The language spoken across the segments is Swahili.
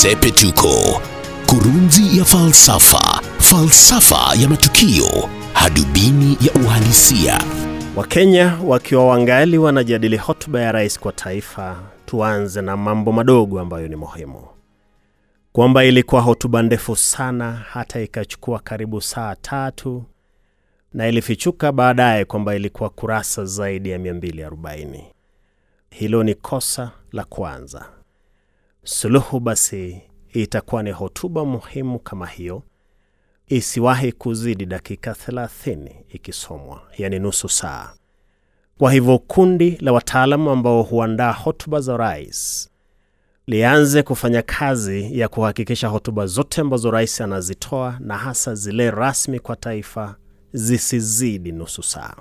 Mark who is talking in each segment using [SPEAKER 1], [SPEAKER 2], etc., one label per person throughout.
[SPEAKER 1] Sepetuko, kurunzi ya falsafa, falsafa ya matukio, hadubini ya uhalisia.
[SPEAKER 2] Wakenya wakiwa wangali wanajadili hotuba ya rais kwa taifa, tuanze na mambo madogo ambayo ni muhimu, kwamba ilikuwa hotuba ndefu sana hata ikachukua karibu saa tatu na ilifichuka baadaye kwamba ilikuwa kurasa zaidi ya 240. Hilo ni kosa la kwanza. Suluhu basi itakuwa ni hotuba muhimu kama hiyo isiwahi kuzidi dakika 30 ikisomwa, yani nusu saa. Kwa hivyo kundi la wataalamu ambao huandaa hotuba za rais lianze kufanya kazi ya kuhakikisha hotuba zote ambazo rais anazitoa na hasa zile rasmi kwa taifa zisizidi nusu saa.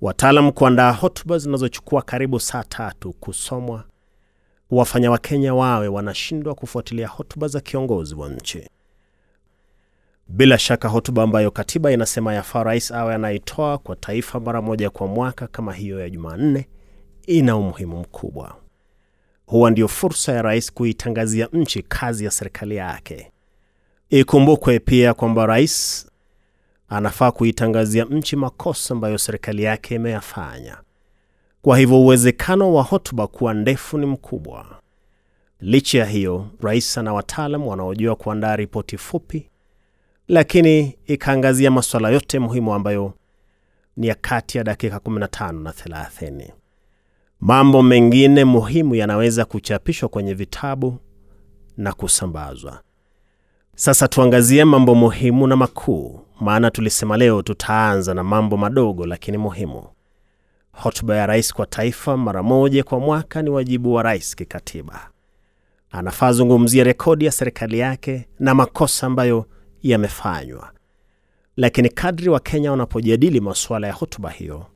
[SPEAKER 2] Wataalam kuandaa hotuba zinazochukua karibu saa tatu kusomwa wafanya Wakenya wawe wanashindwa kufuatilia hotuba za kiongozi wa nchi. Bila shaka hotuba ambayo katiba inasema yafaa rais awe anaitoa kwa taifa mara moja kwa mwaka kama hiyo ya Jumanne ina umuhimu mkubwa. Huwa ndio fursa ya rais kuitangazia nchi kazi ya serikali yake. Ikumbukwe pia kwamba rais anafaa kuitangazia nchi makosa ambayo serikali yake imeyafanya. Kwa hivyo uwezekano wa hotuba kuwa ndefu ni mkubwa. Licha ya hiyo, rais ana wataalam wanaojua kuandaa ripoti fupi, lakini ikaangazia masuala yote muhimu ambayo ni ya kati ya dakika 15 na 30. Mambo mengine muhimu yanaweza kuchapishwa kwenye vitabu na kusambazwa. Sasa tuangazie mambo muhimu na makuu, maana tulisema leo tutaanza na mambo madogo lakini muhimu. Hotuba ya rais kwa taifa mara moja kwa mwaka ni wajibu wa rais kikatiba. Anafaa zungumzia rekodi ya serikali yake na makosa ambayo yamefanywa, lakini kadri wa Kenya wanapojadili masuala ya hotuba hiyo,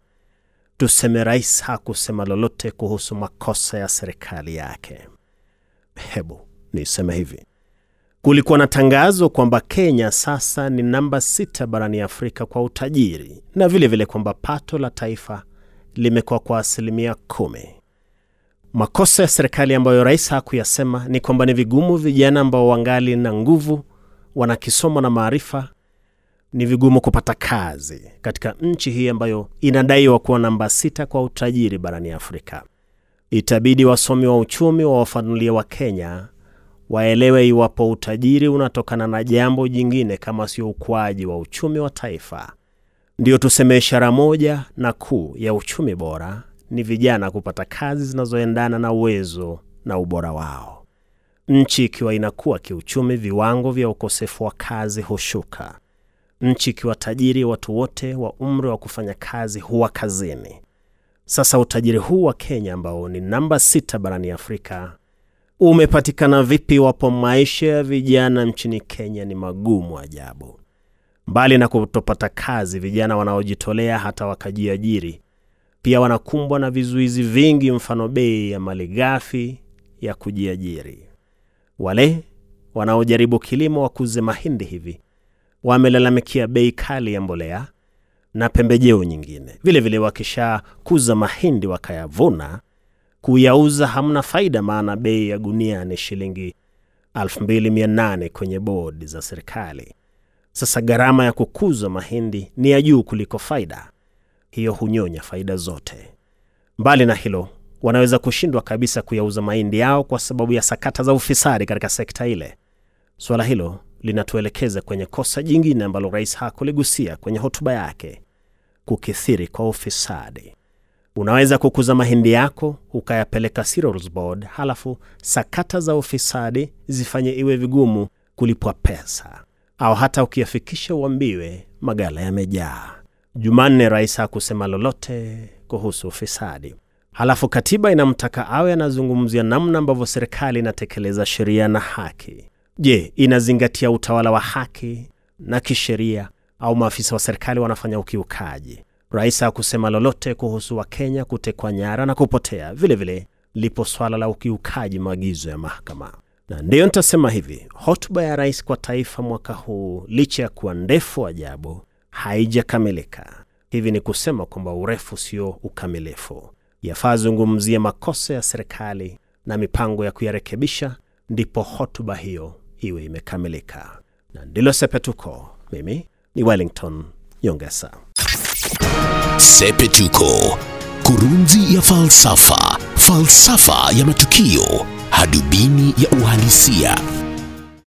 [SPEAKER 2] tuseme rais hakusema lolote kuhusu makosa ya serikali yake. Hebu niseme hivi: kulikuwa na tangazo kwamba Kenya sasa ni namba sita barani Afrika kwa utajiri na vile vile kwamba pato la taifa limekuwa kwa asilimia kumi. Makosa ya serikali ambayo rais hakuyasema ni kwamba ni vigumu vijana ambao wangali na nguvu, wanakisomo na maarifa, ni vigumu kupata kazi katika nchi hii ambayo inadaiwa kuwa namba sita kwa utajiri barani Afrika. Itabidi wasomi wa uchumi wawafanulie wa Kenya waelewe iwapo utajiri unatokana na jambo jingine kama sio ukuaji wa uchumi wa taifa. Ndiyo tuseme ishara moja na kuu ya uchumi bora ni vijana kupata kazi zinazoendana na uwezo na ubora wao. Nchi ikiwa inakuwa kiuchumi, viwango vya ukosefu wa kazi hushuka. Nchi ikiwa tajiri, watu wote wa umri wa kufanya kazi huwa kazini. Sasa utajiri huu wa Kenya ambao ni namba sita barani Afrika umepatikana vipi iwapo maisha ya vijana nchini Kenya ni magumu ajabu? Mbali na kutopata kazi, vijana wanaojitolea hata wakajiajiri pia wanakumbwa na vizuizi vingi, mfano bei ya malighafi ya kujiajiri. Wale wanaojaribu kilimo, wakuze mahindi hivi, wamelalamikia bei kali ya mbolea na pembejeo nyingine. Vile vile wakishakuza mahindi wakayavuna, kuyauza hamna faida, maana bei ya gunia ni shilingi 2800 kwenye bodi za serikali. Sasa gharama ya kukuza mahindi ni ya juu kuliko faida, hiyo hunyonya faida zote. Mbali na hilo, wanaweza kushindwa kabisa kuyauza mahindi yao kwa sababu ya sakata za ufisadi katika sekta ile. Suala hilo linatuelekeza kwenye kosa jingine ambalo rais hakuligusia kwenye hotuba yake, kukithiri kwa ufisadi. Unaweza kukuza mahindi yako ukayapeleka cereals board, halafu sakata za ufisadi zifanye iwe vigumu kulipwa pesa au hata ukiyafikisha uambiwe magala yamejaa. Jumanne rais hakusema lolote kuhusu ufisadi. Halafu katiba inamtaka awe anazungumzia namna ambavyo serikali inatekeleza sheria na haki. Je, inazingatia utawala wa haki na kisheria au maafisa wa serikali wanafanya ukiukaji? Rais hakusema lolote kuhusu Wakenya kutekwa nyara na kupotea. Vilevile vile lipo swala la ukiukaji maagizo ya mahakama. Na ndiyo nitasema hivi, hotuba ya rais kwa taifa mwaka huu, licha ya kuwa ndefu ajabu, haijakamilika. Hivi ni kusema kwamba urefu sio ukamilifu. Yafaa zungumzie makosa ya serikali na mipango ya kuyarekebisha ndipo hotuba hiyo iwe imekamilika. Na ndilo Sepetuko. Mimi ni Wellington Nyongesa.
[SPEAKER 1] Sepetuko, kurunzi ya falsafa, falsafa ya matukio, hadubini ya uhalisia.